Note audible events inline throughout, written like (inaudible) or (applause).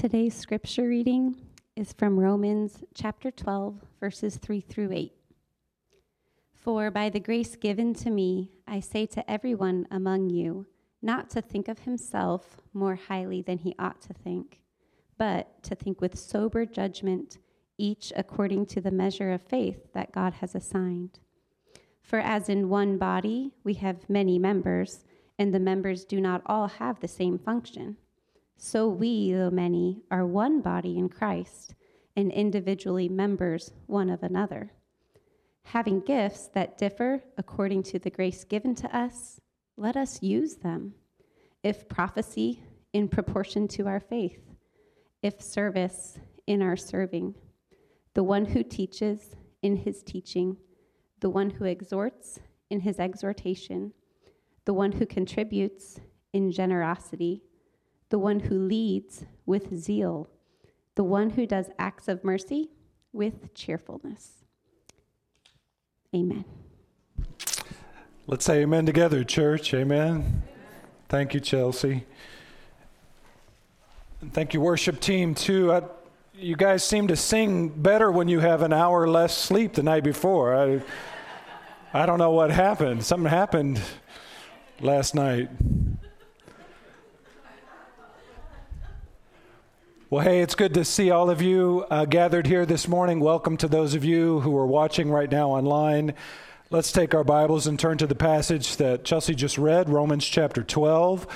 Today's scripture reading is from Romans chapter 12, verses 3 through 8. For by the grace given to me, I say to everyone among you, not to think of himself more highly than he ought to think, but to think with sober judgment, each according to the measure of faith that God has assigned. For as in one body we have many members, and the members do not all have the same function so we, though many, are one body in Christ and individually members one of another. Having gifts that differ according to the grace given to us, let us use them. If prophecy, in proportion to our faith, if service, in our serving, the one who teaches, in his teaching, the one who exhorts, in his exhortation, the one who contributes, in generosity the one who leads with zeal, the one who does acts of mercy with cheerfulness. Amen. Let's say amen together, church. Amen. Thank you, Chelsea. And thank you, worship team, too. I, you guys seem to sing better when you have an hour less sleep the night before. I, I don't know what happened. Something happened last night. Well, hey, it's good to see all of you uh, gathered here this morning. Welcome to those of you who are watching right now online. Let's take our Bibles and turn to the passage that Chelsea just read, Romans chapter 12.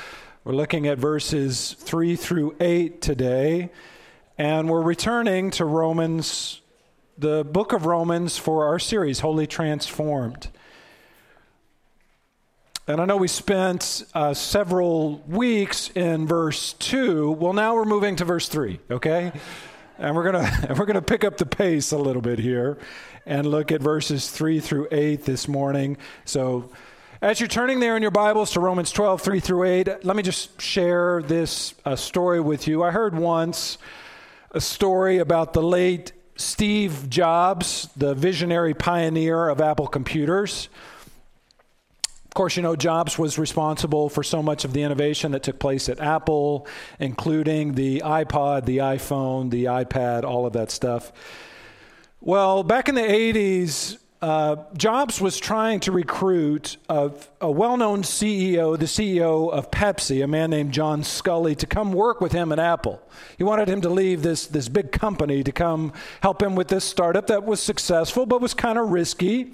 We're looking at verses 3 through 8 today, and we're returning to Romans, the book of Romans, for our series, Holy Transformed. And I know we spent uh, several weeks in verse 2. Well, now we're moving to verse 3, okay? And we're going (laughs) to we're going to pick up the pace a little bit here and look at verses 3 through 8 this morning. So, as you're turning there in your Bibles to Romans 12, 3 through 8, let me just share this uh, story with you. I heard once a story about the late Steve Jobs, the visionary pioneer of Apple computers. Of course, you know, Jobs was responsible for so much of the innovation that took place at Apple, including the iPod, the iPhone, the iPad, all of that stuff. Well, back in the 80s, uh, Jobs was trying to recruit a, a well known CEO, the CEO of Pepsi, a man named John Sculley, to come work with him at Apple. He wanted him to leave this, this big company to come help him with this startup that was successful but was kind of risky.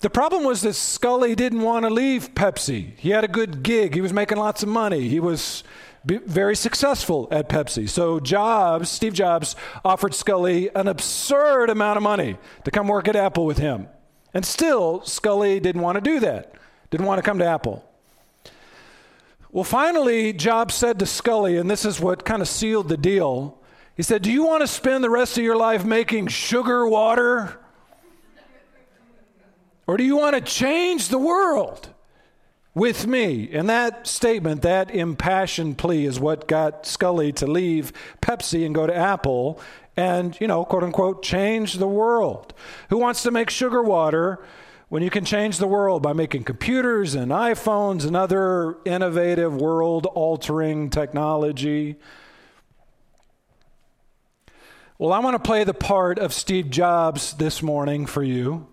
The problem was that Sculley didn't want to leave Pepsi. He had a good gig, he was making lots of money, he was very successful at Pepsi. So Jobs, Steve Jobs, offered Sculley an absurd amount of money to come work at Apple with him. And still, Sculley didn't want to do that, didn't want to come to Apple. Well, finally, Jobs said to Sculley, and this is what kind of sealed the deal. He said, Do you want to spend the rest of your life making sugar water? Or do you want to change the world with me? And that statement, that impassioned plea, is what got Sculley to leave Pepsi and go to Apple and, you know, quote unquote, change the world. Who wants to make sugar water when you can change the world by making computers and iPhones and other innovative, world altering technology? Well, I want to play the part of Steve Jobs this morning for you.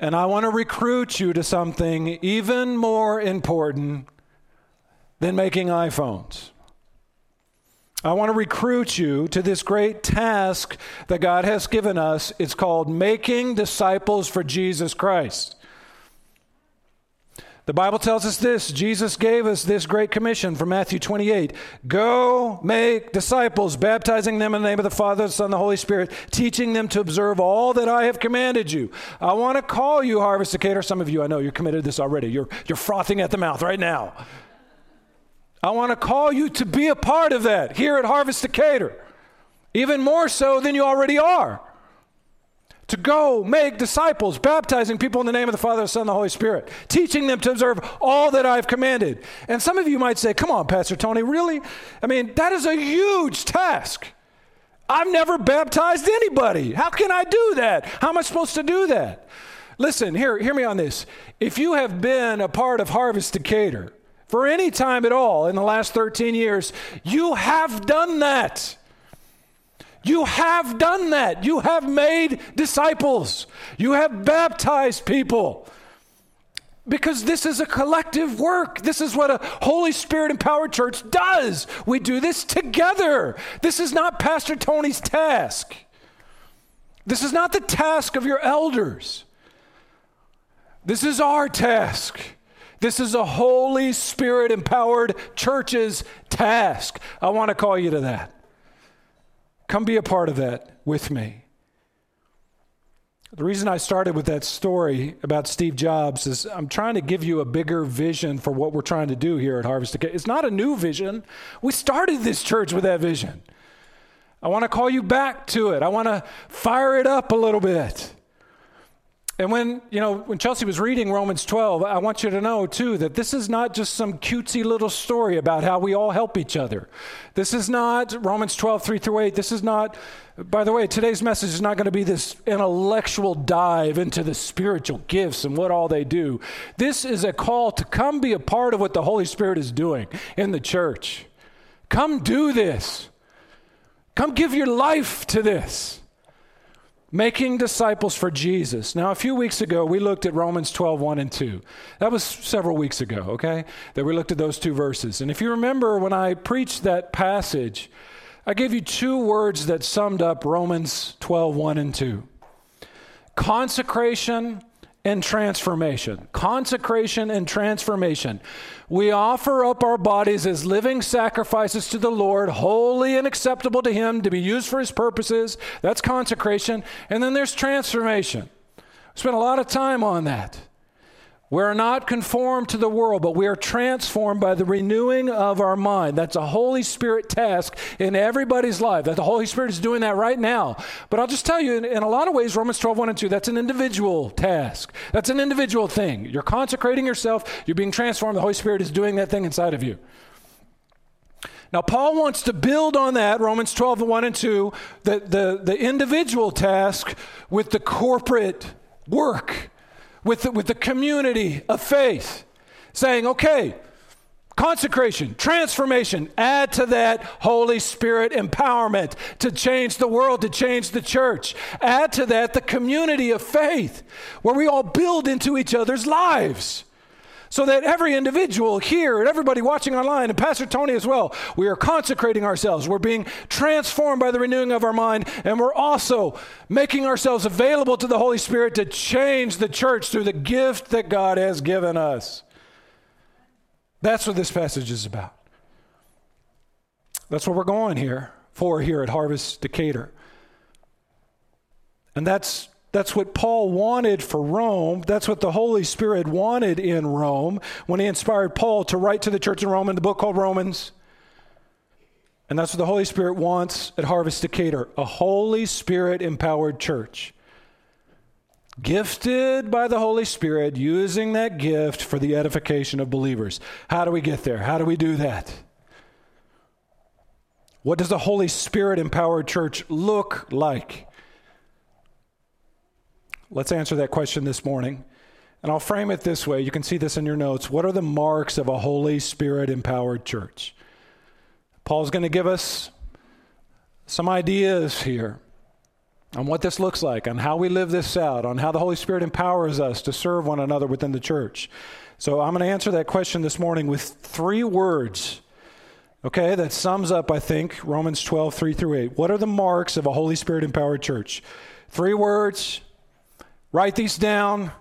And I want to recruit you to something even more important than making iPhones. I want to recruit you to this great task that God has given us. It's called making disciples for Jesus Christ. The Bible tells us this Jesus gave us this great commission from Matthew 28 Go make disciples, baptizing them in the name of the Father, the Son, and the Holy Spirit, teaching them to observe all that I have commanded you. I want to call you, Harvest Decatur. Some of you, I know you're committed to this already. You're, you're frothing at the mouth right now. I want to call you to be a part of that here at Harvest Decatur, even more so than you already are to go make disciples, baptizing people in the name of the Father, the Son, and the Holy Spirit, teaching them to observe all that I've commanded. And some of you might say, Come on, Pastor Tony, really? I mean, that is a huge task. I've never baptized anybody. How can I do that? How am I supposed to do that? Listen, here, hear me on this. If you have been a part of Harvest Decatur for any time at all in the last 13 years, you have done that. You have done that. You have made disciples. You have baptized people. Because this is a collective work. This is what a Holy Spirit empowered church does. We do this together. This is not Pastor Tony's task. This is not the task of your elders. This is our task. This is a Holy Spirit empowered church's task. I want to call you to that. Come be a part of that with me. The reason I started with that story about Steve Jobs is I'm trying to give you a bigger vision for what we're trying to do here at Harvest. It's not a new vision. We started this church with that vision. I want to call you back to it. I want to fire it up a little bit. And when, you know, when Chelsea was reading Romans 12, I want you to know too that this is not just some cutesy little story about how we all help each other. This is not Romans 12, 3 through 8. This is not, by the way, today's message is not going to be this intellectual dive into the spiritual gifts and what all they do. This is a call to come be a part of what the Holy Spirit is doing in the church. Come do this. Come give your life to this. Making disciples for Jesus. Now, a few weeks ago, we looked at Romans 12, 1 and 2. That was several weeks ago, okay? That we looked at those two verses. And if you remember when I preached that passage, I gave you two words that summed up Romans 12, 1 and 2 consecration and transformation. Consecration and transformation. We offer up our bodies as living sacrifices to the Lord, holy and acceptable to Him, to be used for His purposes. That's consecration. And then there's transformation. Spent a lot of time on that. We're not conformed to the world, but we are transformed by the renewing of our mind. That's a Holy Spirit task in everybody's life. That the Holy Spirit is doing that right now. But I'll just tell you, in, in, a lot of ways, Romans 12, 1 and 2, that's an individual task. That's an individual thing. You're consecrating yourself, you're being transformed. The Holy Spirit is doing that thing inside of you. Now, Paul wants to build on that, Romans 12, 1 and 2, the, the, the individual task with the corporate work with the, with the community of faith, saying, okay, consecration, transformation, add to that Holy Spirit empowerment to change the world, to change the church. Add to that the community of faith where we all build into each other's lives so that every individual here and everybody watching online, and Pastor Tony as well, we are consecrating ourselves. We're being transformed by the renewing of our mind, and we're also making ourselves available to the Holy Spirit to change the church through the gift that God has given us. That's what this passage is about. That's what we're going here for here at Harvest Decatur. And that's that's what Paul wanted for Rome. That's what the Holy Spirit wanted in Rome when he inspired Paul to write to the church in Rome in the book called Romans. And that's what the Holy Spirit wants at Harvest Decatur a Holy Spirit empowered church. Gifted by the Holy Spirit, using that gift for the edification of believers. How do we get there? How do we do that? What does the Holy Spirit empowered church look like? Let's answer that question this morning. And I'll frame it this way. You can see this in your notes. What are the marks of a Holy Spirit empowered church? Paul's going to give us some ideas here on what this looks like, on how we live this out, on how the Holy Spirit empowers us to serve one another within the church. So I'm going to answer that question this morning with three words. Okay, that sums up, I think, Romans 12, 3 through 8. What are the marks of a Holy Spirit empowered church? Three words, Write these down.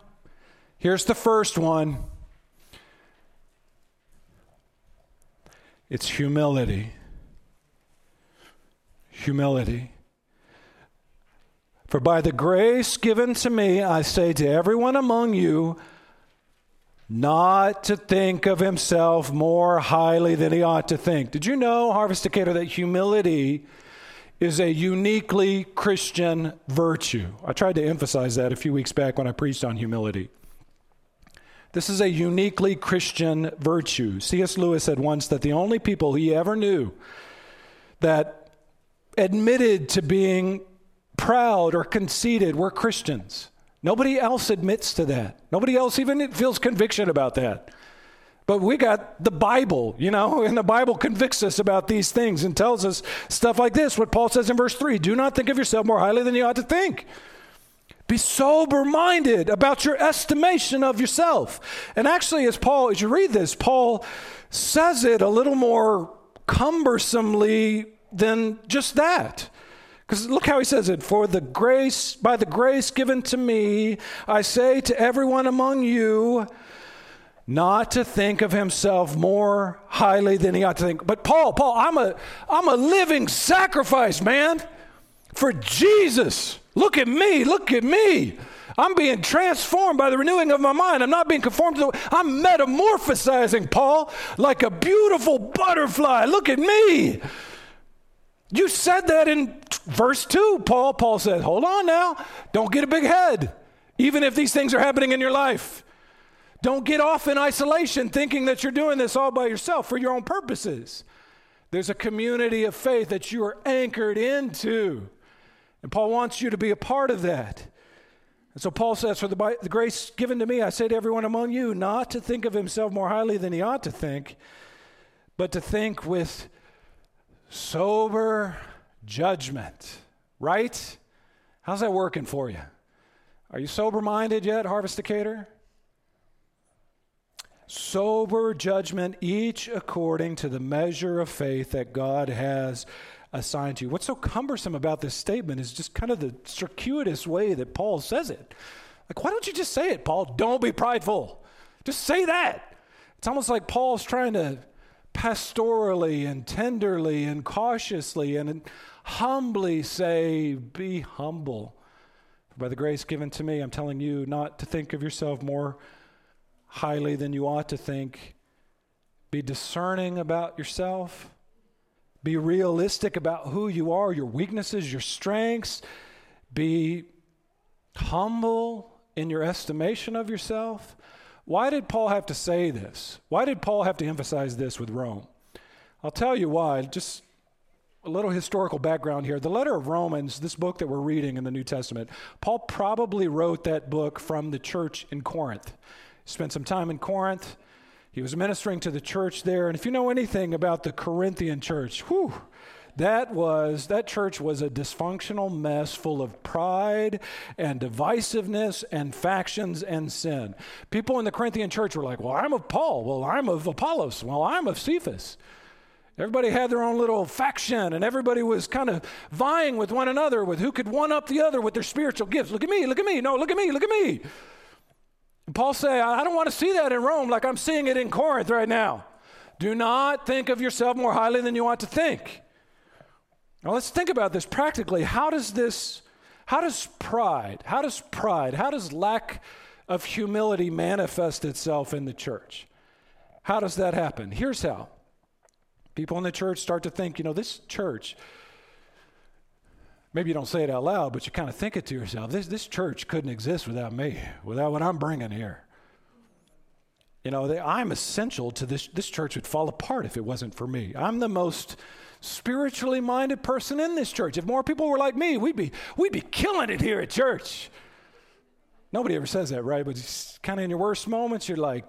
Here's the first one it's humility. Humility. For by the grace given to me, I say to everyone among you, not to think of himself more highly than he ought to think. Did you know, Harvest Decatur, that humility is a uniquely Christian virtue. I tried to emphasize that a few weeks back when I preached on humility. This is a uniquely Christian virtue. C.S. Lewis said once that the only people he ever knew that admitted to being proud or conceited were Christians. Nobody else admits to that. Nobody else even feels conviction about that. But we got the Bible, you know, (laughs) and the Bible convicts us about these things and tells us stuff like this. What Paul says in verse 3 do not think of yourself more highly than you ought to think. Be sober minded about your estimation of yourself. And actually, as Paul, as you read this, Paul says it a little more cumbersomely than just that. Because look how he says it For the grace, by the grace given to me, I say to everyone among you, not to think of himself more highly than he ought to think. But Paul, Paul, I'm a, I'm a living sacrifice, man, for Jesus. Look at me, look at me. I'm being transformed by the renewing of my mind. I'm not being conformed to the. I'm metamorphosizing, Paul, like a beautiful butterfly. Look at me. You said that in verse 2, Paul. Paul said, Hold on now. Don't get a big head, even if these things are happening in your life. Don't get off in isolation thinking that you're doing this all by yourself for your own purposes. There's a community of faith that you are anchored into. And Paul wants you to be a part of that. And so Paul says, For the, the grace given to me, I say to everyone among you, not to think of himself more highly than he ought to think, but to think with sober judgment. Right? How's that working for you? Are you sober minded yet, Harvest Decatur? Sober judgment, each according to the measure of faith that God has assigned to you. What's so cumbersome about this statement is just kind of the circuitous way that Paul says it. Like, why don't you just say it, Paul? Don't be prideful. Just say that. It's almost like Paul's trying to pastorally and tenderly and cautiously and humbly say, Be humble. By the grace given to me, I'm telling you not to think of yourself more highly than you ought to think. Be discerning about yourself. Be realistic about who you are, your weaknesses, your strengths. Be humble in your estimation of yourself. Why did Paul have to say this? Why did Paul have to emphasize this with Rome? I'll tell you why. Just a little historical background here. The letter of Romans, this book that we're reading in the New Testament, Paul probably wrote that book from the church in Corinth spent some time in Corinth. He was ministering to the church there. And if you know anything about the Corinthian church, whew, that was that church was a dysfunctional mess full of pride and divisiveness and factions and sin. People in the Corinthian church were like, "Well, I'm of Paul. Well, I'm of Apollos. Well, I'm of Cephas." Everybody had their own little faction, and everybody was kind of vying with one another with who could one up the other with their spiritual gifts. Look at me, look at me, no, look at me, look at me. Paul say, I don't want to see that in Rome like I'm seeing it in Corinth right now. Do not think of yourself more highly than you ought to think. Now let's think about this practically. How does this, how does pride, how does pride, how does lack of humility manifest itself in the church? How does that happen? Here's how. People in the church start to think, you know, this church, maybe you don't say it out loud, but you kind of think it to yourself. This, this church couldn't exist without me, without what I'm bringing here. You know, they, I'm essential to this. This church would fall apart if it wasn't for me. I'm the most spiritually minded person in this church. If more people were like me, we'd be, we'd be killing it here at church. Nobody ever says that, right? But kind of in your worst moments, you're like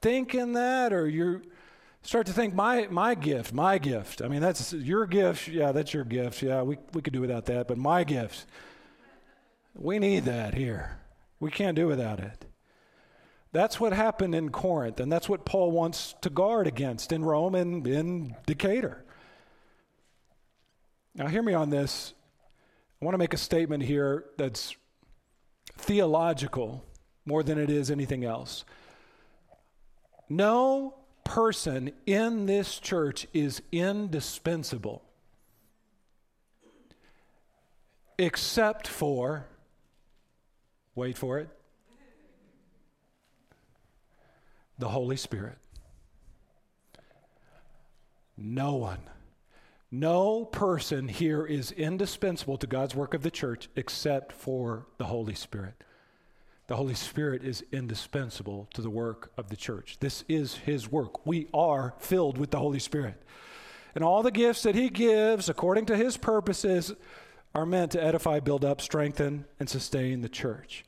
thinking that, or you're start to think my my gift, my gift. I mean, that's your gift. Yeah, that's your gift. Yeah, we we could do without that, but my gift. We need that here. We can't do without it. That's what happened in Corinth, and that's what Paul wants to guard against in Rome and in Decatur. Now, hear me on this. I want to make a statement here that's theological more than it is anything else. No person in this church is indispensable except for, wait for it, the Holy Spirit. No one, no person here is indispensable to God's work of the church except for the Holy Spirit. The Holy Spirit is indispensable to the work of the church. This is His work. We are filled with the Holy Spirit. And all the gifts that He gives, according to His purposes, are meant to edify, build up, strengthen, and sustain the church.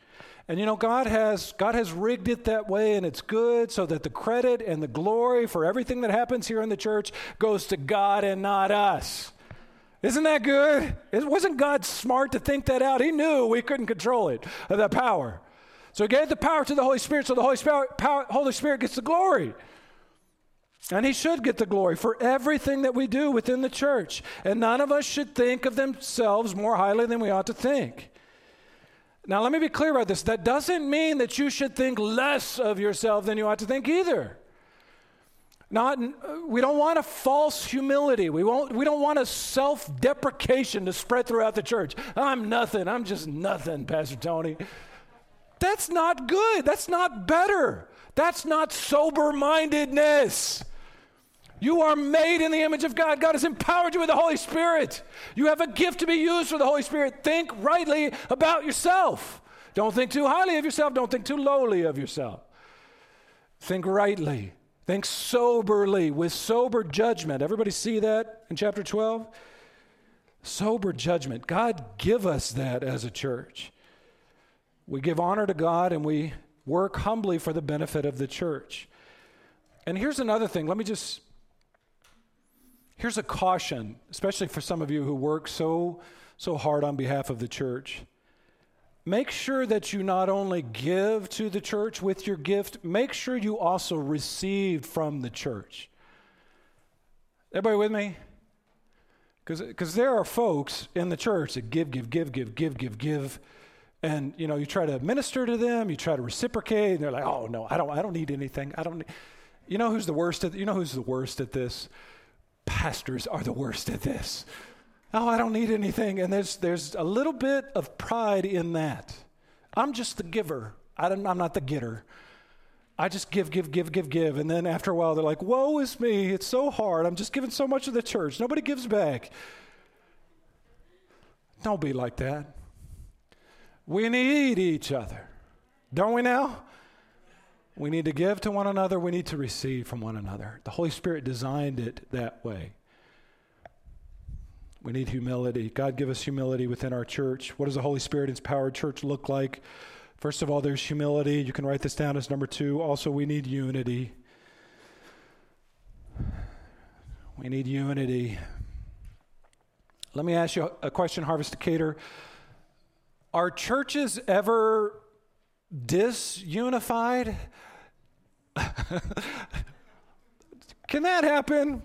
And you know, God has, God has rigged it that way, and it's good so that the credit and the glory for everything that happens here in the church goes to God and not us. Isn't that good? It wasn't God smart to think that out? He knew we couldn't control it, uh, the power. So he gave the power to the Holy Spirit, so the Holy Spirit, power, Holy Spirit gets the glory. And he should get the glory for everything that we do within the church. And none of us should think of themselves more highly than we ought to think. Now, let me be clear about this. That doesn't mean that you should think less of yourself than you ought to think either. Not, we don't want a false humility. We, won't, we don't want a self deprecation to spread throughout the church. I'm nothing. I'm just nothing, Pastor Tony. That's not good. That's not better. That's not sober mindedness. You are made in the image of God. God has empowered you with the Holy Spirit. You have a gift to be used for the Holy Spirit. Think rightly about yourself. Don't think too highly of yourself. Don't think too lowly of yourself. Think rightly. Think soberly, with sober judgment. Everybody see that in chapter 12? Sober judgment. God give us that as a church. We give honor to God and we work humbly for the benefit of the church. And here's another thing. Let me just Here's a caution, especially for some of you who work so, so hard on behalf of the church. Make sure that you not only give to the church with your gift, make sure you also receive from the church. Everybody with me? Because there are folks in the church that give, give, give, give, give, give, give. And you know, you try to minister to them, you try to reciprocate, and they're like, "Oh no, I don't, I don't need anything. I don't." Need. You know who's the worst at? You know who's the worst at this? pastors are the worst at this. Oh, I don't need anything. And there's, there's a little bit of pride in that. I'm just the giver, I am not the getter. I just give, give, give, give, give. And then after a while, they're like, woe is me. It's so hard. I'm just giving so much of the church. Nobody gives back. Don't be like that. We need each other. Don't we now? We need to give to one another. We need to receive from one another. The Holy Spirit designed it that way. We need humility. God give us humility within our church. What does a Holy Spirit empowered church look like? First of all, there's humility. You can write this down as number two. Also, we need unity. We need unity. Let me ask you a question, Harvest Decatur. Are churches ever disunified? (laughs) can that happen?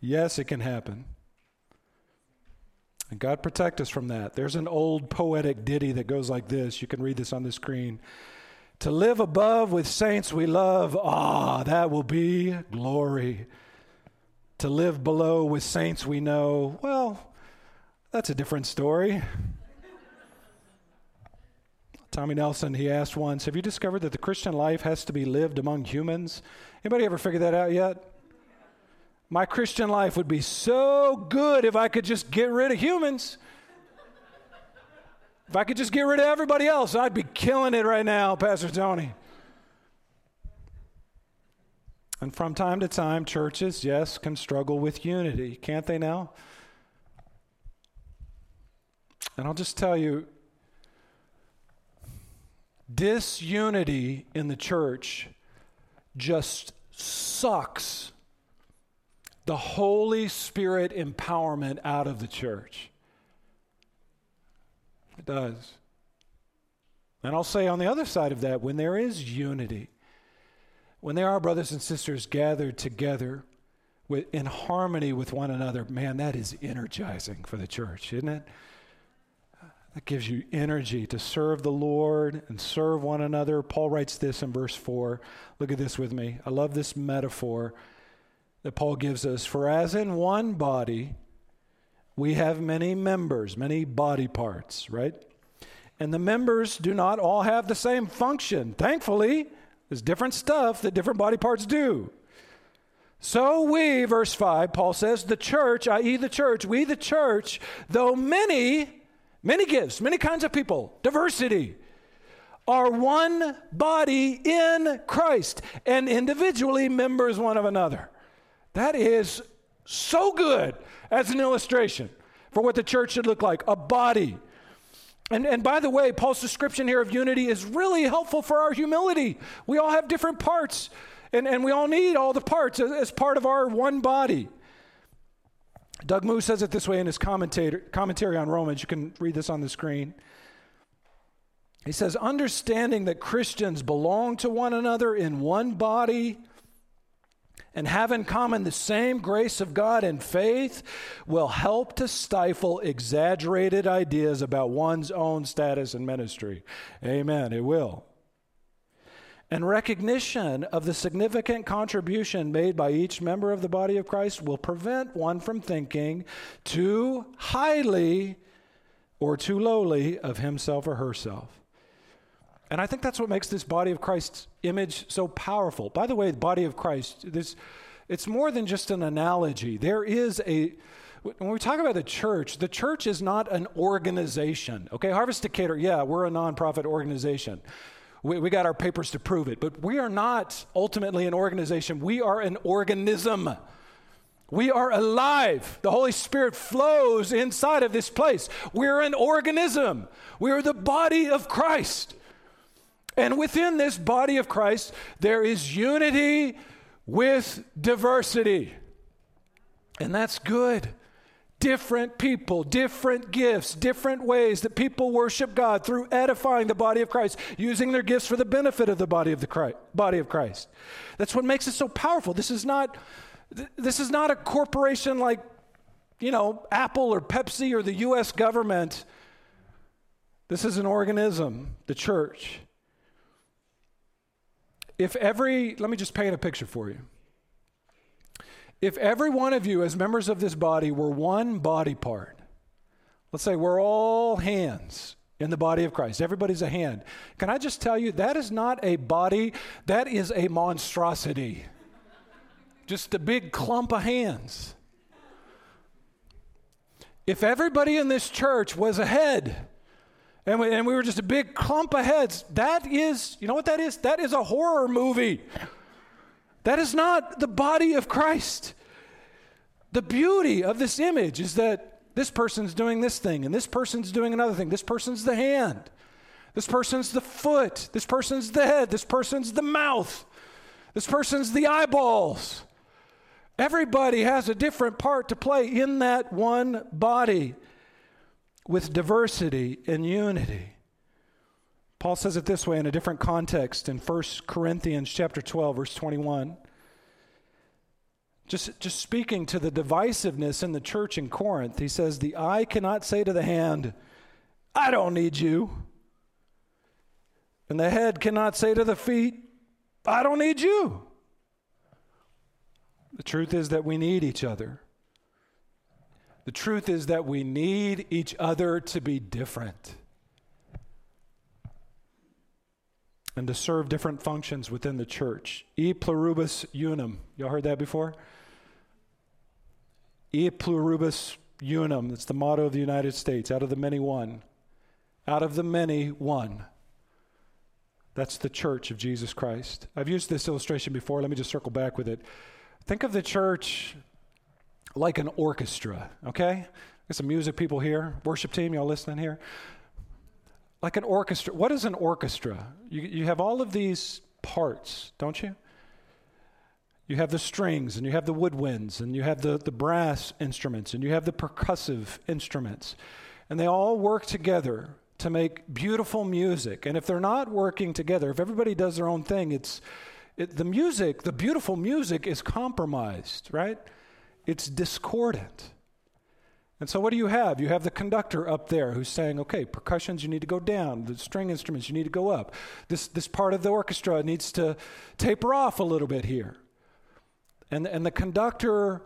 Yes, it can happen. And God protect us from that. There's an old poetic ditty that goes like this. You can read this on the screen. To live above with saints we love, ah, that will be glory. To live below with saints we know, well, that's a different story. Tommy Nelson, he asked once, Have you discovered that the Christian life has to be lived among humans? Anybody ever figured that out yet? My Christian life would be so good if I could just get rid of humans. If I could just get rid of everybody else, I'd be killing it right now, Pastor Tony. And from time to time, churches, yes, can struggle with unity, can't they now? And I'll just tell you, Disunity in the church just sucks the Holy Spirit empowerment out of the church. It does. And I'll say on the other side of that, when there is unity, when there are brothers and sisters gathered together with, in harmony with one another, man, that is energizing for the church, isn't it? That gives you energy to serve the Lord and serve one another. Paul writes this in verse 4. Look at this with me. I love this metaphor that Paul gives us. For as in one body, we have many members, many body parts, right? And the members do not all have the same function. Thankfully, there's different stuff that different body parts do. So we, verse 5, Paul says, the church, i.e., the church, we, the church, though many, Many gifts, many kinds of people, diversity, are one body in Christ and individually members one of another. That is so good as an illustration for what the church should look like a body. And, and by the way, Paul's description here of unity is really helpful for our humility. We all have different parts, and, and we all need all the parts as, as part of our one body. Doug Moo says it this way in his commentary on Romans. You can read this on the screen. He says, understanding that Christians belong to one another in one body and have in common the same grace of God and faith will help to stifle exaggerated ideas about one's own status and ministry. Amen. It will. And recognition of the significant contribution made by each member of the body of Christ will prevent one from thinking too highly or too lowly of himself or herself. And I think that's what makes this body of Christ's image so powerful. By the way, the body of Christ, this, it's more than just an analogy. There is a, when we talk about the church, the church is not an organization. Okay, Harvest Decatur, yeah, we're a nonprofit organization. We, we got our papers to prove it, but we are not ultimately an organization. We are an organism. We are alive. The Holy Spirit flows inside of this place. We're an organism. We are the body of Christ. And within this body of Christ, there is unity with diversity. And that's good. Different people, different gifts, different ways that people worship God through edifying the body of Christ, using their gifts for the benefit of the body of the Christ, body of Christ. That's what makes it so powerful. This is not this is not a corporation like you know, Apple or Pepsi or the US government. This is an organism, the church. If every, let me just paint a picture for you. If every one of you, as members of this body, were one body part, let's say we're all hands in the body of Christ, everybody's a hand. Can I just tell you, that is not a body, that is a monstrosity. just a big clump of hands. If everybody in this church was a head, and we, and we were just a big clump of heads. That is, you know what that is? That is a horror movie. That is not the body of Christ. The beauty of this image is that this person's doing this thing, and this person's doing another thing. This person's the hand. This person's the foot. This person's the head. This person's the mouth. This person's the eyeballs. Everybody has a different part to play in that one body with diversity and unity. Paul says it this way in a different context in 1 Corinthians chapter 12 verse 21. Just, just speaking to the divisiveness in the church in Corinth, he says, The eye cannot say to the hand, I don't need you. And the head cannot say to the feet, I don't need you. The truth is that we need each other. The truth is that we need each other to be different and to serve different functions within the church. E pluribus unum. Y'all heard that before? E pluribus unum. That's the motto of the United States. Out of the many, one. Out of the many, one. That's the church of Jesus Christ. I've used this illustration before. Let me just circle back with it. Think of the church like an orchestra, okay? Got some music people here, worship team, y'all listening here? Like an orchestra. What is an orchestra? You, you have all of these parts, don't you? You have the strings, and you have the woodwinds, and you have the, the brass instruments, and you have the percussive instruments. And they all work together to make beautiful music. And if they're not working together, if everybody does their own thing, it's it, the music, the beautiful music is compromised, right? it's discordant. And so, what do you have? You have the conductor up there who's saying, okay, percussions, you need to go down. The string instruments, you need to go up. This, this part of the orchestra needs to taper off a little bit here. And, and the conductor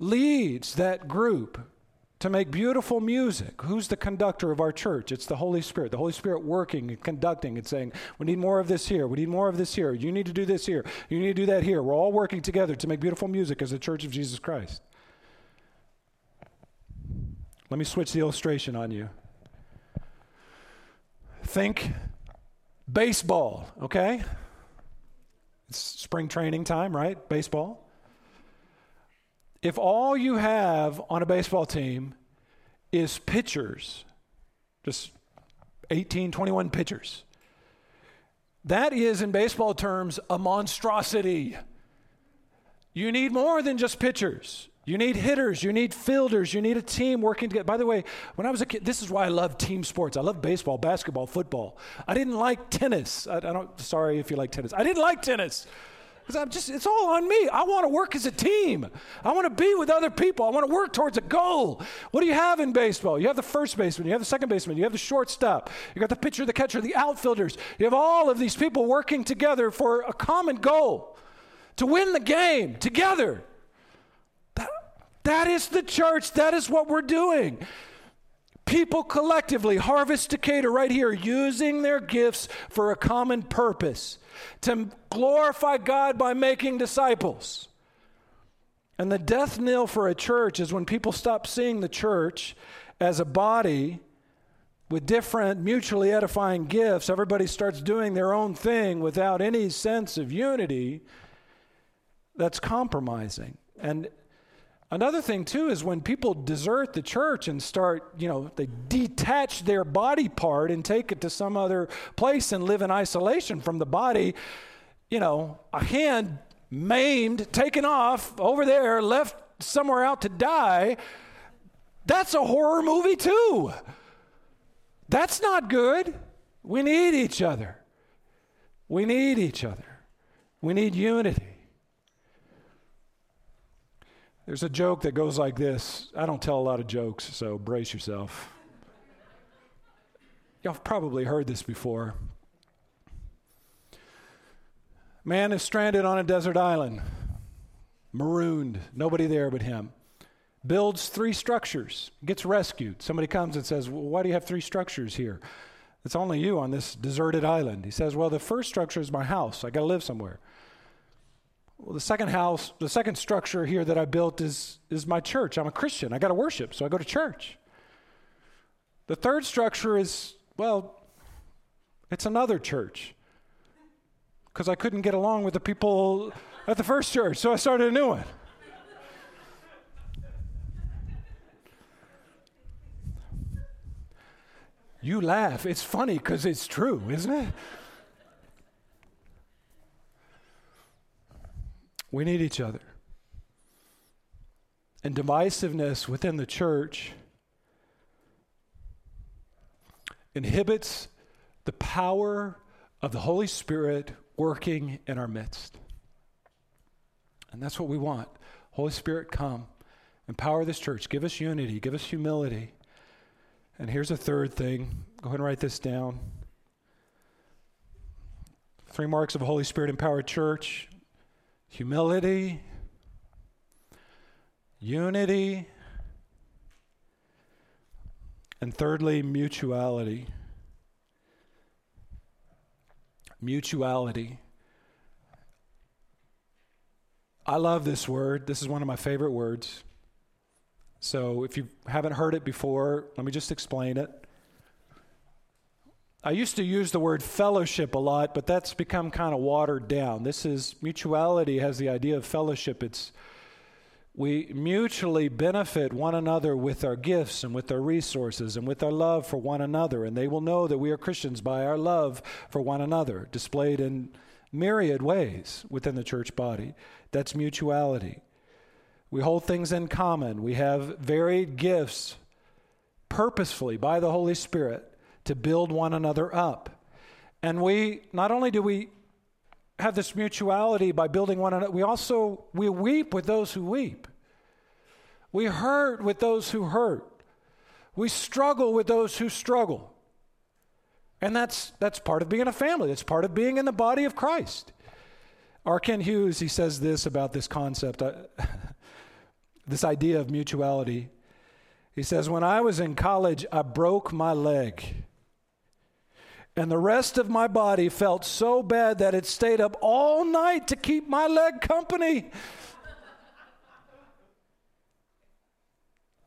leads that group to make beautiful music. Who's the conductor of our church? It's the Holy Spirit. The Holy Spirit working and conducting and saying, we need more of this here. We need more of this here. You need to do this here. You need to do that here. We're all working together to make beautiful music as the church of Jesus Christ. Let me switch the illustration on you. Think baseball, okay? It's spring training time, right? Baseball. If all you have on a baseball team is pitchers, just 18, 21 pitchers. That is, in baseball terms, a monstrosity. You need more than just pitchers. You need hitters, you need fielders, you need a team working together. By the way, when I was a kid, this is why I love team sports. I love baseball, basketball, football. I didn't like tennis. I, I don't, sorry if you like tennis. I didn't like tennis. Because I'm just, it's all on me. I want to work as a team. I want to be with other people. I want to work towards a goal. What do you have in baseball? You have the first baseman, you have the second baseman, you have the shortstop, you got the pitcher, the catcher, the outfielders. You have all of these people working together for a common goal to win the game together. That, is the church. That is what we're doing. People collectively, Harvest Decatur right here, using their gifts for a common purpose to glorify God by making disciples. And the death knell for a church is when people stop seeing the church as a body with different mutually edifying gifts. Everybody starts doing their own thing without any sense of unity. That's compromising. And Another thing, too, is when people desert the church and start, you know, they detach their body part and take it to some other place and live in isolation from the body, you know, a hand maimed, taken off over there, left somewhere out to die. That's a horror movie, too. That's not good. We need each other. We need each other. We need unity. There's a joke that goes like this. I don't tell a lot of jokes, so brace yourself. Y'all probably heard this before. Man is stranded on a desert island, marooned, nobody there but him. Builds three structures, gets rescued. Somebody comes and says, well, Why do you have three structures here? It's only you on this deserted island. He says, Well, the first structure is my house. I got to live somewhere. Well, the second house, the second structure here that I built is, is my church. I'm a Christian. I got to worship, so I go to church. The third structure is, well, it's another church because I couldn't get along with the people at the first church, so I started a new one. You laugh. It's funny because it's true, isn't it? We need each other. And divisiveness within the church inhibits the power of the Holy Spirit working in our midst. And that's what we want. Holy Spirit, come. Empower this church. Give us unity. Give us humility. And here's a third thing. Go ahead and write this down. Three marks of a Holy Spirit empowered church humility, unity, and thirdly, mutuality. Mutuality. I love this word. This is one of my favorite words. So if you haven't heard it before, let me just explain it. I used to use the word fellowship a lot, but that's become kind of watered down. This is mutuality has the idea of fellowship. It's we mutually benefit one another with our gifts and with our resources and with our love for one another. And they will know that we are Christians by our love for one another, displayed in myriad ways within the church body. That's mutuality. We hold things in common. We have varied gifts purposefully by the Holy Spirit to build one another up. And we not only do we have this mutuality by building one another, we also we weep with those who weep. We hurt with those who hurt. We struggle with those who struggle. And that's that's part of being a family. That's part of being in the body of Christ. R. Kent Hughes, he says this about this concept, uh, (laughs) this idea of mutuality. He says, When I was in college, I broke my leg. And the rest of my body felt so bad that it stayed up all night to keep my leg company.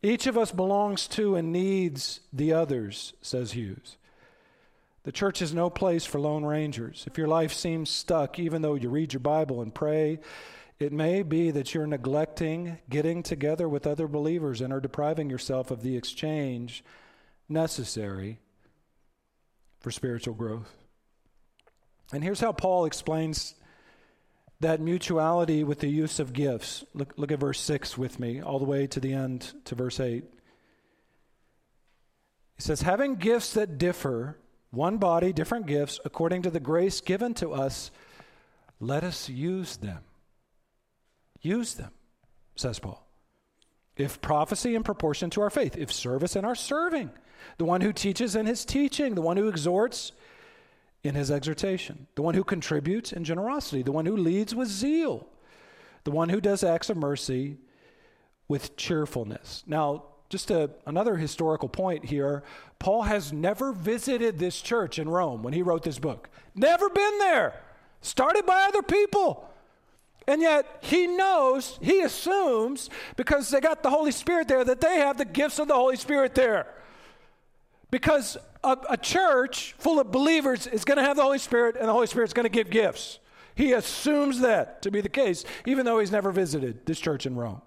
Each of us belongs to and needs the others, says Hughes. The church is no place for lone rangers. If your life seems stuck, even though you read your Bible and pray, it may be that you're neglecting getting together with other believers and are depriving yourself of the exchange necessary for spiritual growth. And here's how Paul explains that mutuality with the use of gifts. Look, look at verse 6 with me, all the way to the end to verse 8. He says, Having gifts that differ, one body, different gifts, according to the grace given to us, let us use them. Use them, says Paul. If prophecy in proportion to our faith, if service in our serving, the one who teaches in his teaching, the one who exhorts in his exhortation, the one who contributes in generosity, the one who leads with zeal, the one who does acts of mercy with cheerfulness. Now, just a, another historical point here Paul has never visited this church in Rome when he wrote this book. Never been there. Started by other people. And yet he knows, he assumes, because they got the Holy Spirit there, that they have the gifts of the Holy Spirit there. Because a, a church full of believers is going to have the Holy Spirit, and the Holy Spirit is going to give gifts. He assumes that to be the case, even though he's never visited this church in Rome.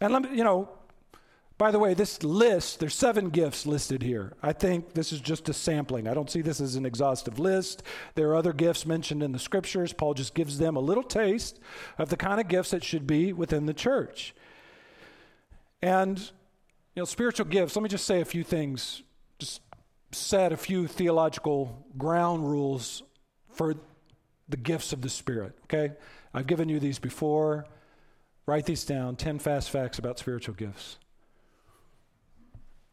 And let me, you know, by the way, this list, there's seven gifts listed here. I think this is just a sampling. I don't see this as an exhaustive list. There are other gifts mentioned in the scriptures. Paul just gives them a little taste of the kind of gifts that should be within the church. And, you know, spiritual gifts, let me just say a few things, just set a few theological ground rules for the gifts of the Spirit, okay? I've given you these before. Write these down 10 fast facts about spiritual gifts.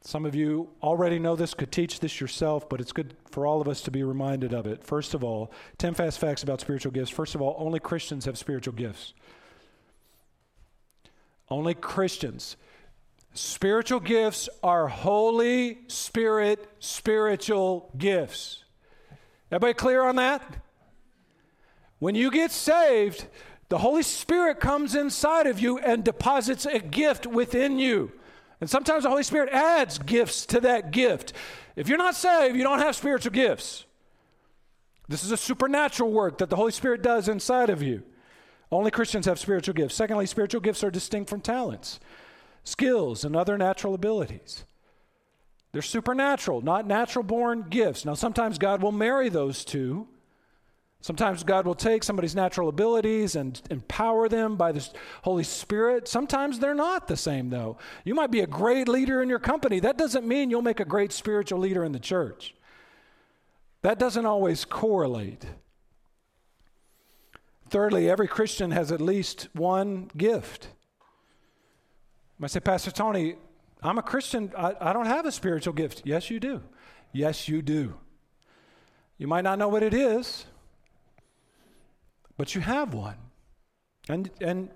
Some of you already know this, could teach this yourself, but it's good for all of us to be reminded of it. First of all, 10 fast facts about spiritual gifts. First of all, only Christians have spiritual gifts. Only Christians. Spiritual gifts are Holy Spirit spiritual gifts. Everybody clear on that? When you get saved, the Holy Spirit comes inside of you and deposits a gift within you. And sometimes the Holy Spirit adds gifts to that gift. If you're not saved, you don't have spiritual gifts. This is a supernatural work that the Holy Spirit does inside of you. Only Christians have spiritual gifts. Secondly, spiritual gifts are distinct from talents, skills, and other natural abilities. They're supernatural, not natural born gifts. Now, sometimes God will marry those two Sometimes God will take somebody's natural abilities and empower them by the Holy Spirit. Sometimes they're not the same, though. You might be a great leader in your company. That doesn't mean you'll make a great spiritual leader in the church. That doesn't always correlate. Thirdly, every Christian has at least one gift. I say, Pastor Tony, I'm a Christian. I, I don't have a spiritual gift. Yes, you do. Yes, you do. You might not know what it is but you have one. And, and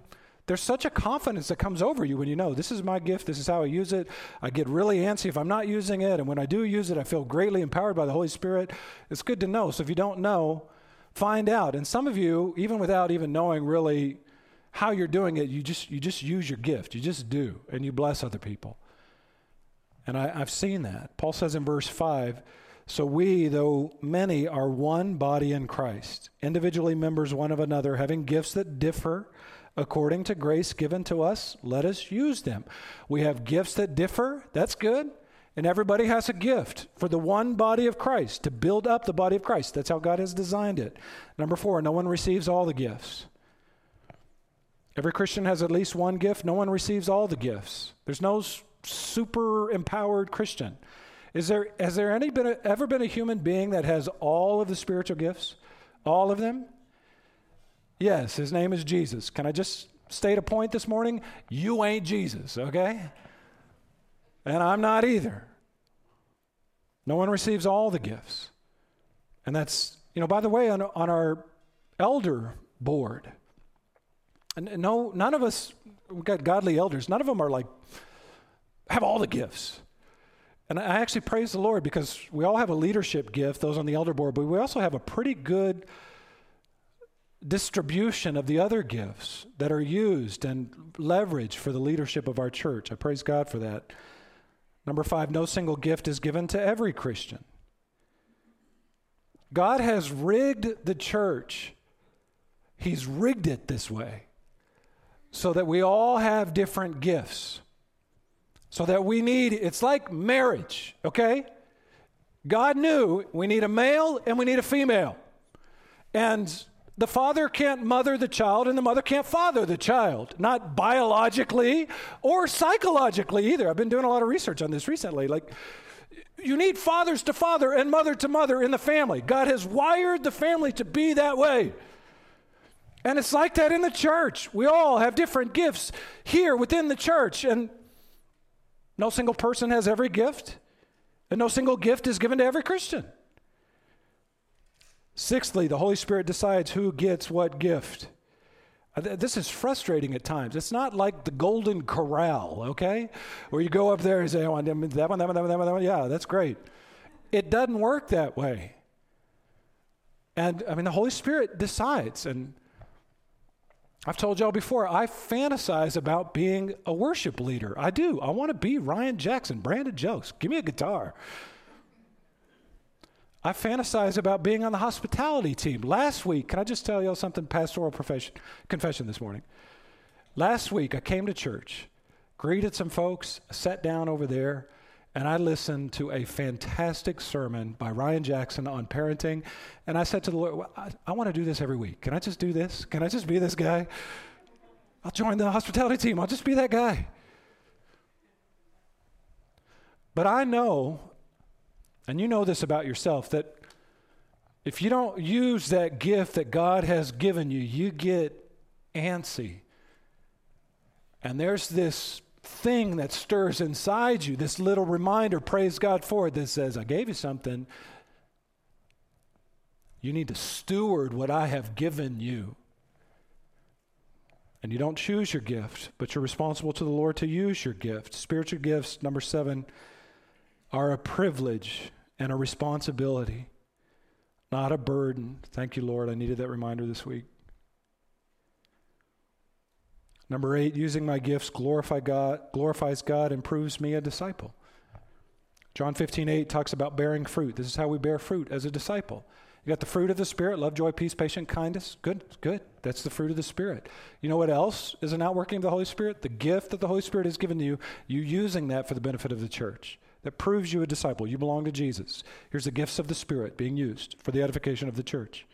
there's such a confidence that comes over you when you know this is my gift, this is how I use it. I get really antsy if I'm not using it, and when I do use it, I feel greatly empowered by the Holy Spirit. It's good to know. So if you don't know, find out. And some of you, even without even knowing really how you're doing it, you just you just use your gift. You just do, and you bless other people. And I, I've seen that. Paul says in verse five. So we, though many, are one body in Christ, individually members one of another, having gifts that differ according to grace given to us, let us use them. We have gifts that differ, that's good. And everybody has a gift for the one body of Christ, to build up the body of Christ. That's how God has designed it. Number four, no one receives all the gifts. Every Christian has at least one gift. No one receives all the gifts. There's no super empowered Christian. Is there, has there any been a, ever been a human being that has all of the spiritual gifts? All of them? Yes, his name is Jesus. Can I just state a point this morning? You ain't Jesus, okay? And I'm not either. No one receives all the gifts. And that's, you know, by the way, on, on our elder board, and no, none of us, we've got godly elders, none of them are like, have all the gifts. And I actually praise the Lord because we all have a leadership gift, those on the elder board, but we also have a pretty good distribution of the other gifts that are used and leveraged for the leadership of our church. I praise God for that. Number five, no single gift is given to every Christian. God has rigged the church, He's rigged it this way so that we all have different gifts. So that we need, it's like marriage, okay? God knew we need a male and we need a female. And the father can't mother the child and the mother can't father the child, not biologically or psychologically either. I've been doing a lot of research on this recently. Like, you need fathers to father and mother to mother in the family. God has wired the family to be that way. And it's like that in the church. We all have different gifts here within the church, and no single person has every gift, and no single gift is given to every Christian. Sixthly, the Holy Spirit decides who gets what gift. Uh, this is frustrating at times. It's not like the Golden Corral, okay? Where you go up there and say, I want that one, that one, that one, that one, that one. Yeah, that's great. It doesn't work that way. And I mean, the Holy Spirit decides. And I've told y'all before, I fantasize about being a worship leader. I do. I want to be Ryan Jackson, Brandon Jokes. Give me a guitar. I fantasize about being on the hospitality team. Last week, can I just tell y'all something pastoral profession, confession this morning? Last week, I came to church, greeted some folks, sat down over there, and I listened to a fantastic sermon by Ryan Jackson on parenting. And I said to the Lord, well, I, I want to do this every week. Can I just do this? Can I just be this guy? I'll join the hospitality team. I'll just be that guy. But I know and you know this about yourself that if you don't use that gift that God has given you, you get antsy. And there's this thing that stirs inside you, this little reminder, praise God for it, that says, I gave you something. You need to steward what I have given you. And you don't choose your gift, but you're responsible to the Lord to use your gift. Spiritual gifts, number seven, are a privilege and a responsibility, not a burden. Thank you, Lord. I needed that reminder this week. Number eight, using my gifts glorify God, glorifies God and proves me a disciple. John 15, 8 talks about bearing fruit. This is how we bear fruit as a disciple. You got the fruit of the Spirit love, joy, peace, patience, kindness. Good, good. That's the fruit of the Spirit. You know what else is an outworking of the Holy Spirit? The gift that the Holy Spirit has given to you, you using that for the benefit of the church that proves you a disciple. You belong to Jesus. Here's the gifts of the Spirit being used for the edification of the church.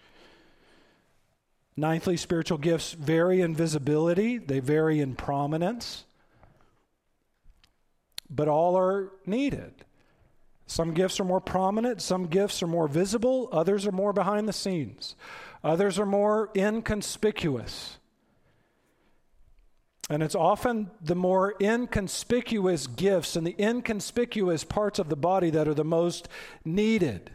Ninthly, spiritual gifts vary in visibility, they vary in prominence, but all are needed. Some gifts are more prominent, some gifts are more visible, others are more behind the scenes, others are more inconspicuous. And it's often the more inconspicuous gifts and the inconspicuous parts of the body that are the most needed.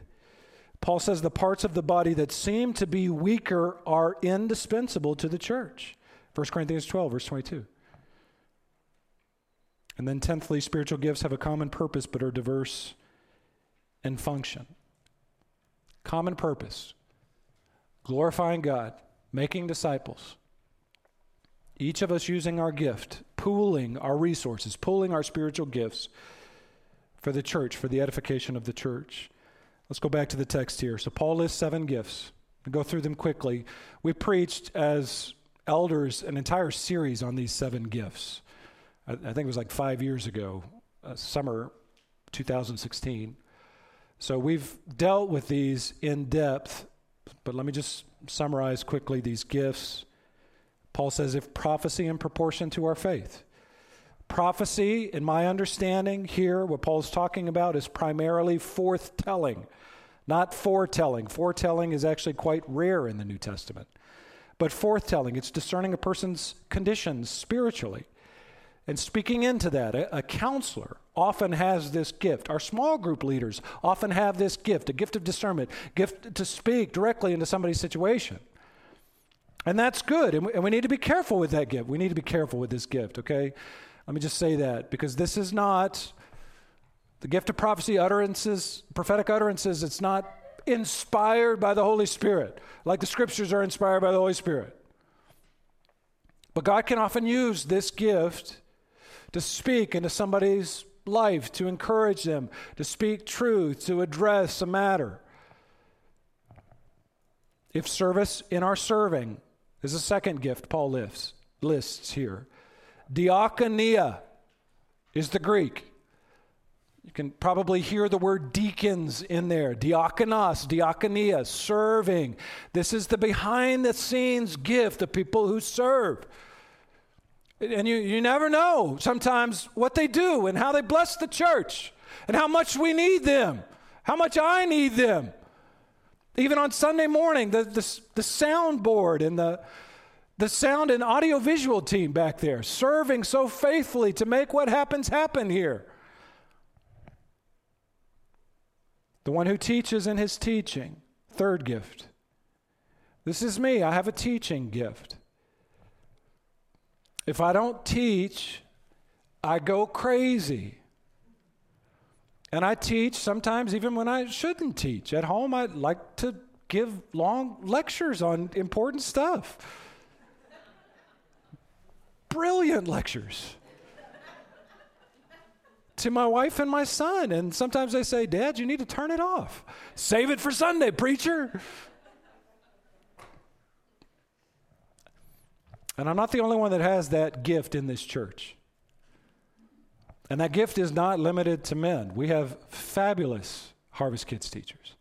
Paul says the parts of the body that seem to be weaker are indispensable to the church. 1 Corinthians 12, verse 22. And then, tenthly, spiritual gifts have a common purpose but are diverse in function. Common purpose glorifying God, making disciples each of us using our gift, pooling our resources, pooling our spiritual gifts for the church, for the edification of the church. Let's go back to the text here. So, Paul lists seven gifts. I'll go through them quickly. We preached as elders an entire series on these seven gifts. I, I think it was like five years ago, uh, summer 2016. So, we've dealt with these in depth, but let me just summarize quickly these gifts. Paul says, if prophecy in proportion to our faith. Prophecy, in my understanding here, what Paul's talking about is primarily forthtelling, not foretelling. Foretelling is actually quite rare in the New Testament. But forthtelling, it's discerning a person's conditions spiritually and speaking into that. A, a, counselor often has this gift. Our small group leaders often have this gift, a gift of discernment, gift to speak directly into somebody's situation. And that's good. And we, and we need to be careful with that gift. We need to be careful with this gift, okay? Let me just say that because this is not the gift of prophecy utterances, prophetic utterances, it's not inspired by the Holy Spirit, like the scriptures are inspired by the Holy Spirit. But God can often use this gift to speak into somebody's life, to encourage them, to speak truth, to address a matter. If service in our serving is a second gift Paul lists, lists here. Diakonia is the Greek. You can probably hear the word deacons in there diakonos, diakonia, serving. This is the behind the scenes gift, the people who serve. And you, you never know sometimes what they do and how they bless the church and how much we need them, how much I need them. Even on Sunday morning, the, the, the soundboard and the, the sound and audiovisual team back there serving so faithfully to make what happens happen here. The one who teaches in his teaching, third gift. This is me, I have a teaching gift. If I don't teach, I go crazy. And I teach sometimes even when I shouldn't teach. At home, I like to give long lectures on important stuff. Brilliant lectures to my wife and my son. And sometimes they say, Dad, you need to turn it off. Save it for Sunday, preacher. And I'm not the only one that has that gift in this church. And that gift is not limited to men. We have fabulous Harvest Kids teachers,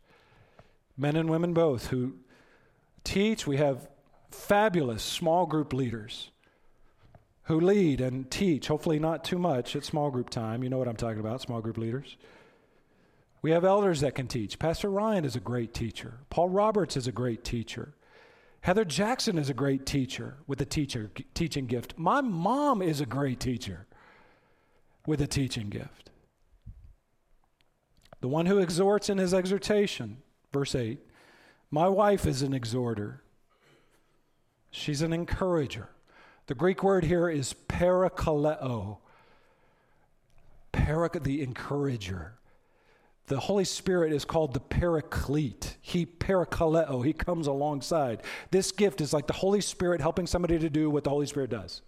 men and women both, who teach. We have fabulous small group leaders who lead and teach, hopefully not too much at small group time. You know what I'm talking about, small group leaders. We have elders that can teach. Pastor Ryan is a great teacher. Paul Roberts is a great teacher. Heather Jackson is a great teacher with a teacher teaching gift. My mom is a great teacher with a teaching gift. The one who exhorts in his exhortation, verse 8. My wife is an exhorter, she's an encourager. The Greek word here is parakaleo, para, the encourager. The Holy Spirit is called the paraclete. He parakaleo, he comes alongside. This gift is like the Holy Spirit helping somebody to do what the Holy Spirit does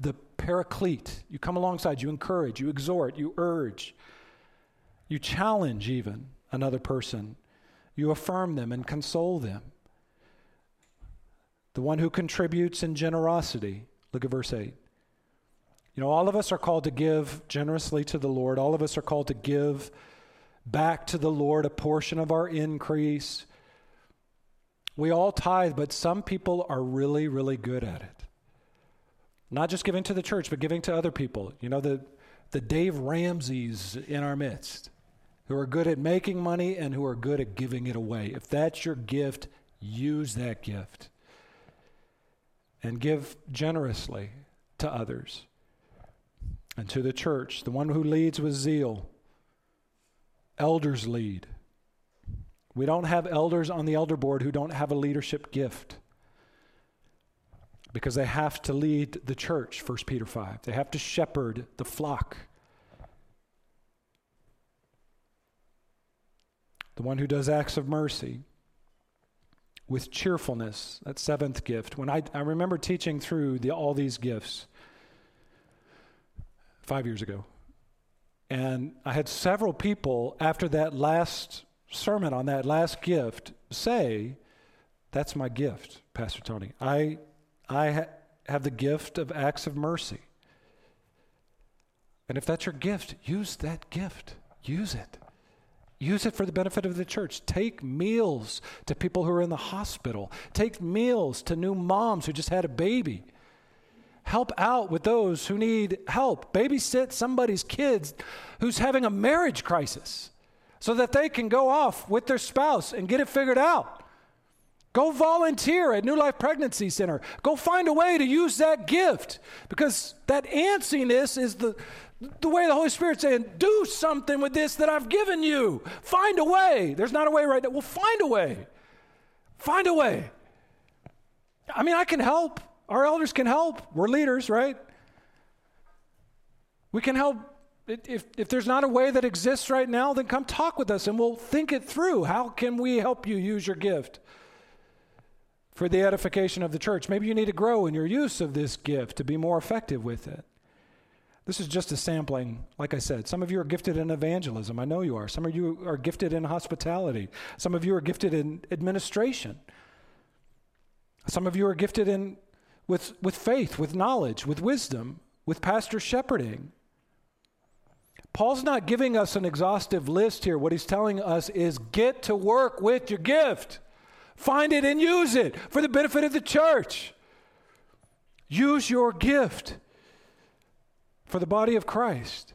the paraclete. You come alongside, you encourage, you exhort, you urge, you challenge even another person, you affirm them and console them. The one who contributes in generosity. Look at verse 8. You know, all of us are called to give generously to the Lord. All of us are called to give back to the Lord a portion of our increase. We all tithe, but some people are really, really good at it. Not just giving to the church, but giving to other people. You know, the, the Dave Ramseys in our midst who are good at making money and who are good at giving it away. If that's your gift, use that gift and give generously to others and to the church. The one who leads with zeal. Elders lead. We don't have elders on the elder board who don't have a leadership gift because they have to lead the church, 1 Peter 5. They have to shepherd the flock. The one who does acts of mercy with cheerfulness, that seventh gift. When I, I remember teaching through the, all these gifts five years ago, and I had several people after that last sermon on that last gift say, That's my gift, Pastor Tony. I I ha- have the gift of acts of mercy. And if that's your gift, use that gift. Use it. Use it for the benefit of the church. Take meals to people who are in the hospital. Take meals to new moms who just had a baby. Help out with those who need help. Babysit somebody's kids who's having a marriage crisis so that they can go off with their spouse and get it figured out. Go volunteer at New Life Pregnancy Center. Go find a way to use that gift because that antsiness is the, the way the Holy Spirit's saying, do something with this that I've given you. Find a way. There's not a way right now. Well, find a way. Find a way. I mean, I can help. Our elders can help. We're leaders, right? We can help. If, if there's not a way that exists right now, then come talk with us and we'll think it through. How can we help you use your gift? for the edification of the church. Maybe you need to grow in your use of this gift to be more effective with it. This is just a sampling. Like I said, some of you are gifted in evangelism. I know you are. Some of you are gifted in hospitality. Some of you are gifted in administration. Some of you are gifted in with, with faith, with knowledge, with wisdom, with pastor shepherding. Paul's not giving us an exhaustive list here. What he's telling us is get to work with your gift. Find it and use it for the benefit of the church. Use your gift for the body of Christ.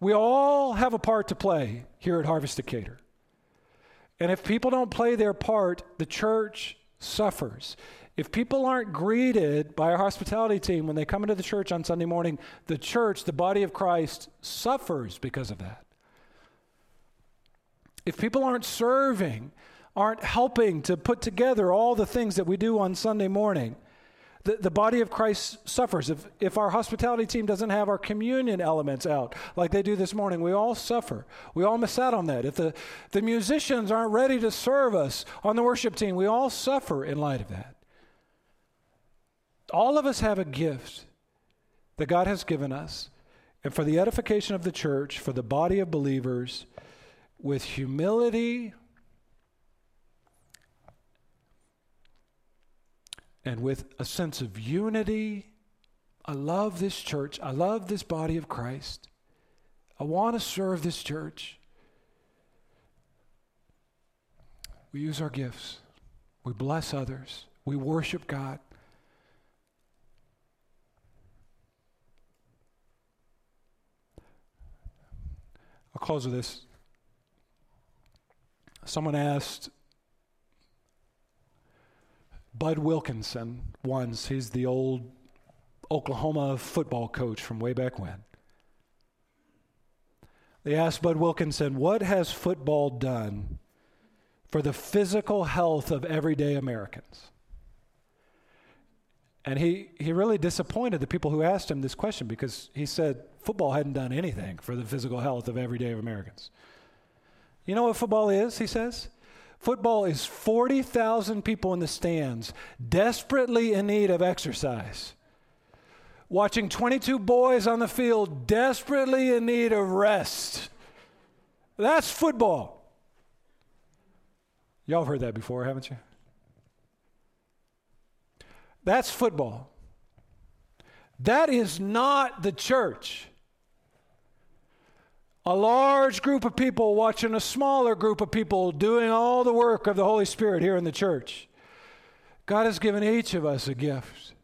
We all have a part to play here at Harvest Decatur. And if people don't play their part, the church suffers. If people aren't greeted by our hospitality team when they come into the church on Sunday morning, the church, the body of Christ, suffers because of that. If people aren't serving, aren't helping to put together all the things that we do on Sunday morning, the, the body of Christ suffers. If, if our hospitality team doesn't have our communion elements out like they do this morning, we all suffer. We all miss out on that. If the, the musicians aren't ready to serve us on the worship team, we all suffer in light of that. All of us have a gift that God has given us, and for the edification of the church, for the body of believers, with humility and with a sense of unity. I love this church. I love this body of Christ. I want to serve this church. We use our gifts, we bless others, we worship God. I'll close with this. Someone asked Bud Wilkinson once, he's the old Oklahoma football coach from way back when. They asked Bud Wilkinson, What has football done for the physical health of everyday Americans? And he, he really disappointed the people who asked him this question because he said football hadn't done anything for the physical health of everyday Americans. You know what football is, he says? Football is 40,000 people in the stands, desperately in need of exercise. Watching 22 boys on the field, desperately in need of rest. That's football. Y'all heard that before, haven't you? That's football. That is not the church a large group of people watching a smaller group of people doing all the work of the Holy Spirit here in the church. God has given each of us a gift.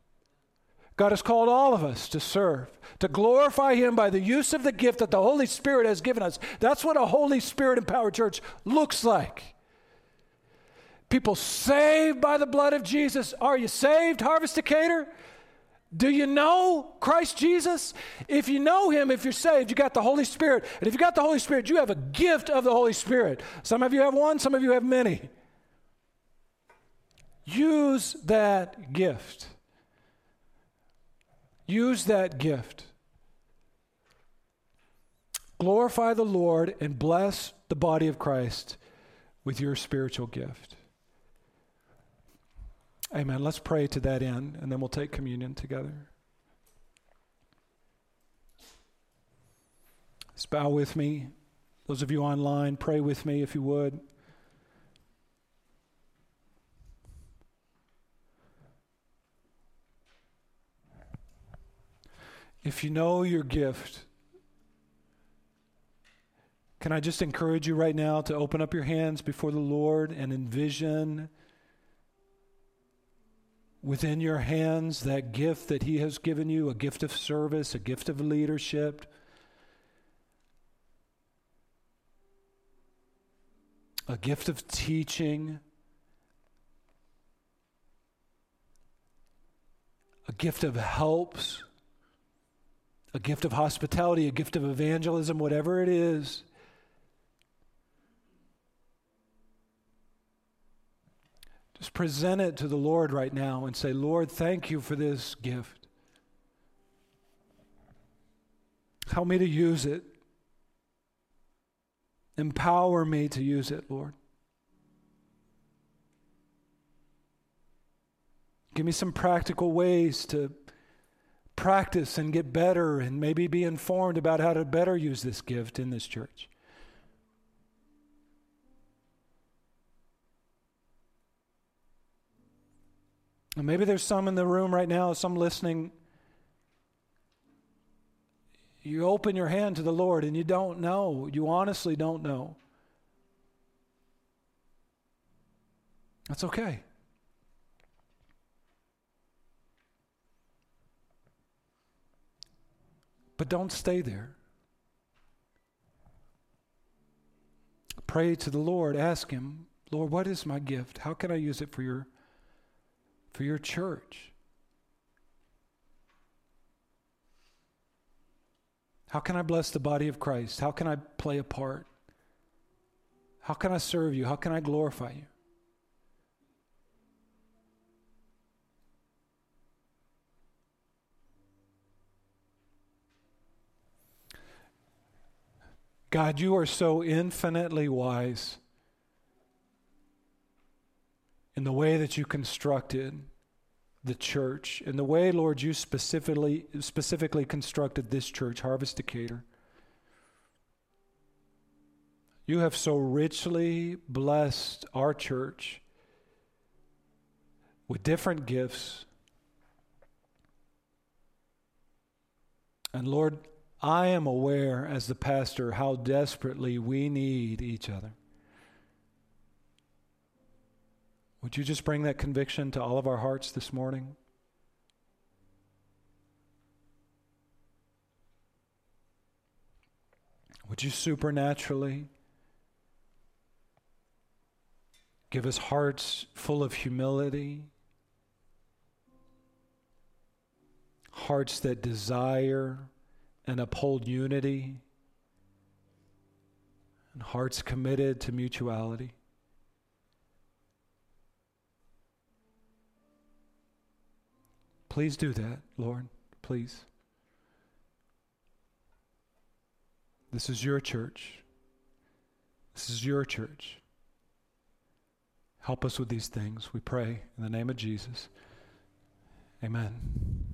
God has called all of us to serve, to glorify Him by the use of the gift that the Holy Spirit has given us. That's what a Holy Spirit empowered church looks like. People saved by the blood of Jesus. Are you saved, Harvest Decatur? Do you know Christ Jesus? If you know him, if you're saved, you got the Holy Spirit. And if you got the Holy Spirit, you have a gift of the Holy Spirit. Some of you have one, some of you have many. Use that gift. Use that gift. Glorify the Lord and bless the body of Christ with your spiritual gift. Amen. Let's pray to that end, and then we'll take communion together. Let's bow with me. Those of you online, pray with me if you would. If you know your gift, can I just encourage you right now to open up your hands before the Lord and envision within your hands that gift that He has given you a gift of service, a gift of leadership. A gift of teaching, a gift of helps, a gift of hospitality, a gift of evangelism, whatever it is. Just present it to the Lord right now and say, Lord, thank you for this gift. Help me to use it. Empower me to use it, Lord. Give me some practical ways to practice and get better and maybe be informed about how to better use this gift in this church. Maybe there's some in the room right now, some listening. you open your hand to the Lord and you don't know, you honestly don't know. That's okay. But don't stay there. Pray to the Lord, ask him, Lord, what is my gift? How can I use it for your for your church? How can I bless the body of Christ? How can I play a part? How can I serve you? How can I glorify you? God, you are so infinitely wise in the way that you constructed the church, in the way, Lord, you specifically specifically constructed this church, Harvest Decatur. You have so richly blessed our church with different gifts. And Lord, I am aware as the pastor how desperately we need each other. Would you just bring that conviction to all of our hearts this morning? Would you supernaturally give us hearts full of humility, hearts that desire and uphold unity, and hearts committed to mutuality? Please do that, Lord. Please. This is your church. This is your church. Help us with these things, we pray, in the name of Jesus. Amen.